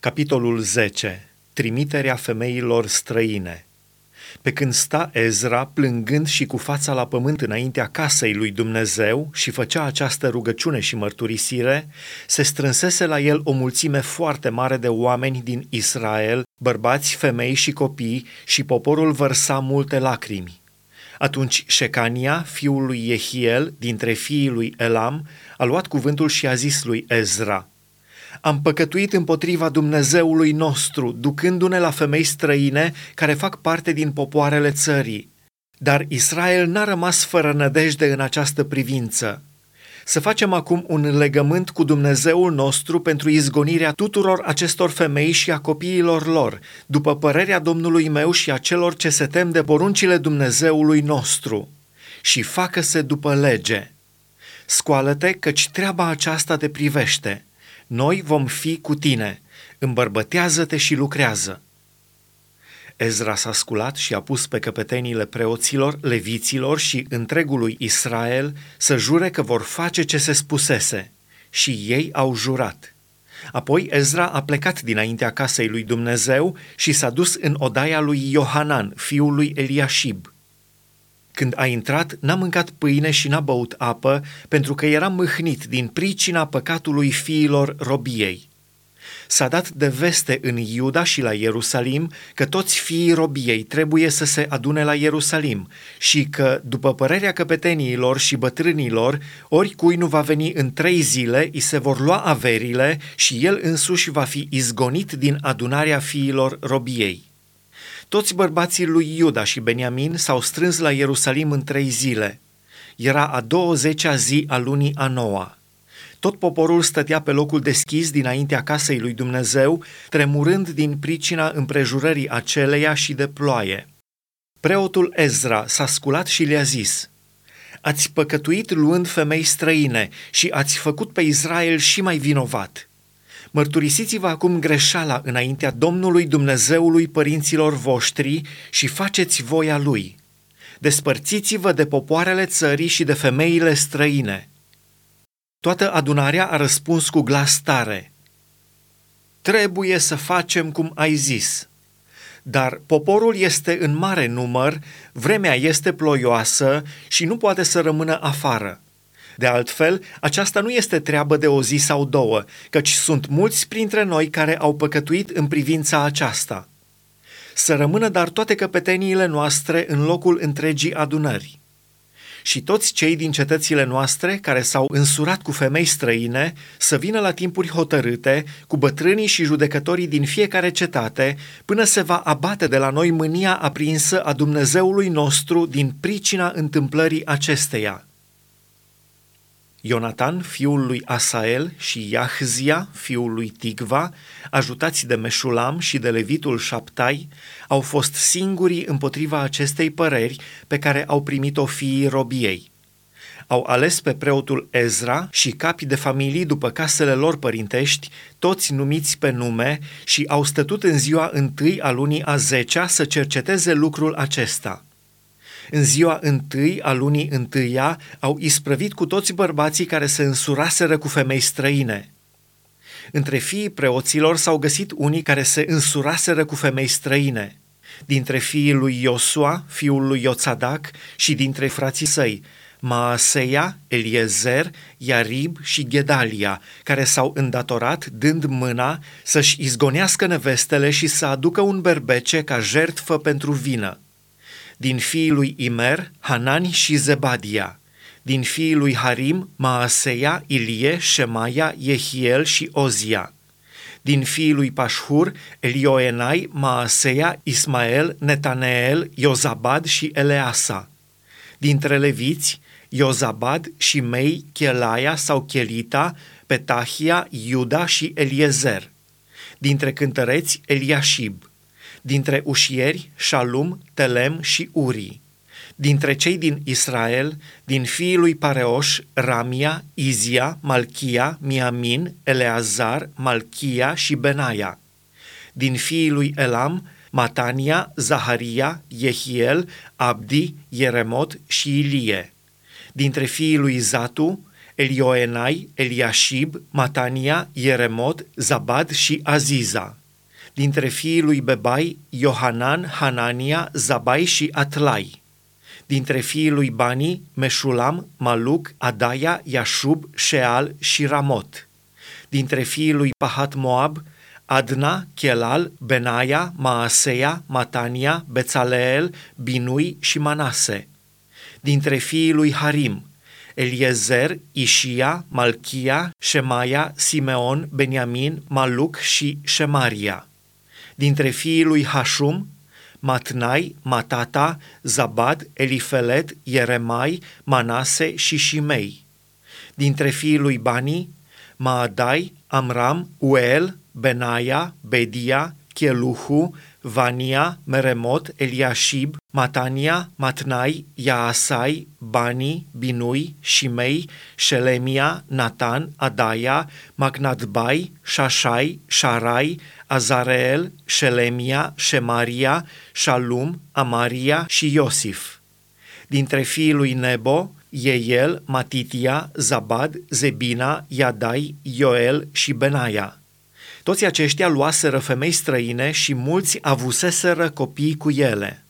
Capitolul 10. Trimiterea femeilor străine. Pe când sta Ezra plângând și cu fața la pământ înaintea casei lui Dumnezeu și făcea această rugăciune și mărturisire, se strânsese la el o mulțime foarte mare de oameni din Israel, bărbați, femei și copii, și poporul vărsa multe lacrimi. Atunci Șecania, fiul lui Jehiel, dintre fiii lui Elam, a luat cuvântul și a zis lui Ezra – am păcătuit împotriva Dumnezeului nostru, ducându-ne la femei străine care fac parte din popoarele țării. Dar Israel n-a rămas fără nădejde în această privință. Să facem acum un legământ cu Dumnezeul nostru pentru izgonirea tuturor acestor femei și a copiilor lor, după părerea Domnului meu și a celor ce se tem de poruncile Dumnezeului nostru. Și facă-se după lege. Scoală-te, căci treaba aceasta te privește – noi vom fi cu tine, îmbărbătează-te și lucrează. Ezra s-a sculat și a pus pe căpetenile preoților, leviților și întregului Israel să jure că vor face ce se spusese. Și ei au jurat. Apoi Ezra a plecat dinaintea casei lui Dumnezeu și s-a dus în odaia lui Iohanan, fiul lui Eliashib. Când a intrat, n-a mâncat pâine și n-a băut apă, pentru că era mâhnit din pricina păcatului fiilor robiei. S-a dat de veste în Iuda și la Ierusalim că toți fiii robiei trebuie să se adune la Ierusalim și că, după părerea căpeteniilor și bătrânilor, oricui nu va veni în trei zile, îi se vor lua averile și el însuși va fi izgonit din adunarea fiilor robiei. Toți bărbații lui Iuda și Beniamin s-au strâns la Ierusalim în trei zile. Era a douăzecea zi a lunii a noua. Tot poporul stătea pe locul deschis dinaintea casei lui Dumnezeu, tremurând din pricina împrejurării aceleia și de ploaie. Preotul Ezra s-a sculat și le-a zis, Ați păcătuit luând femei străine și ați făcut pe Israel și mai vinovat. Mărturisiți-vă acum greșeala înaintea Domnului Dumnezeului părinților voștri și faceți voia Lui. Despărțiți-vă de popoarele țării și de femeile străine. Toată adunarea a răspuns cu glas tare. Trebuie să facem cum ai zis. Dar poporul este în mare număr, vremea este ploioasă și nu poate să rămână afară. De altfel, aceasta nu este treabă de o zi sau două, căci sunt mulți printre noi care au păcătuit în privința aceasta. Să rămână dar toate căpeteniile noastre în locul întregii adunări. Și toți cei din cetățile noastre care s-au însurat cu femei străine să vină la timpuri hotărâte cu bătrânii și judecătorii din fiecare cetate, până se va abate de la noi mânia aprinsă a Dumnezeului nostru din pricina întâmplării acesteia Ionatan, fiul lui Asael, și Iahzia, fiul lui Tigva, ajutați de Meșulam și de levitul Șaptai, au fost singurii împotriva acestei păreri pe care au primit-o fiii robiei. Au ales pe preotul Ezra și capi de familii după casele lor părintești, toți numiți pe nume, și au stătut în ziua întâi a lunii a zecea să cerceteze lucrul acesta – în ziua întâi a lunii întâia au isprăvit cu toți bărbații care se însuraseră cu femei străine. Între fiii preoților s-au găsit unii care se însuraseră cu femei străine. Dintre fiii lui Iosua, fiul lui Ioțadac, și dintre frații săi, Maaseia, Eliezer, Iarib și Gedalia, care s-au îndatorat dând mâna să-și izgonească nevestele și să aducă un berbece ca jertfă pentru vină din fiii lui Imer, Hanani și Zebadia, din fiii lui Harim, Maaseia, Ilie, Shemaia, Jehiel și Ozia, din fiii lui Pașhur, Elioenai, Maaseia, Ismael, Netaneel, Iozabad și Eleasa, dintre leviți, Iozabad și Mei, Chelaia sau Chelita, Petahia, Iuda și Eliezer, dintre cântăreți, Eliashib, dintre ușieri, Shalum, Telem și Uri, dintre cei din Israel, din fiii lui Pareoș, Ramia, Izia, Malchia, Miamin, Eleazar, Malchia și Benaia, din fiii lui Elam, Matania, Zaharia, Jehiel, Abdi, Yeremot și Ilie, dintre fiii lui Zatu, Elioenai, Eliashib, Matania, Ieremot, Zabad și Aziza. Dintre fiii lui Bebai, Iohanan, Hanania, Zabai și Atlai. Dintre fiii lui Bani, Meșulam, Maluc, Adaia, Iashub, Sheal și Ramot. Dintre fiii lui Pahat Moab, Adna, Chelal, Benaia, Maaseia, Matania, Bețaleel, Binui și Manase. Dintre fiii lui Harim, Eliezer, Ișia, Malchia, Shemaia, Simeon, Beniamin, Maluc și Shemaria. Dintre fiii lui Hashum, Matnai, Matata, Zabad, Elifelet, Ieremai, Manase și Shimei. Dintre fiii lui Bani, Maadai, Amram, Uel, Benaia, Bedia, Cheluhu, Vania, Meremot, Eliashib, Matania, Matnai, Yaasai, Bani, Binui, Shimei, Shelemia, Natan, Adaia, Magnadbai, Shashai, Sharai, Azareel, Shelemia, Shemaria, Shalum, Amaria și Iosif. Dintre fiii lui Nebo, Yeiel, Matitia, Zabad, Zebina, Iadai, Ioel și Benaia. Toți aceștia luaseră femei străine și mulți avuseseră copii cu ele.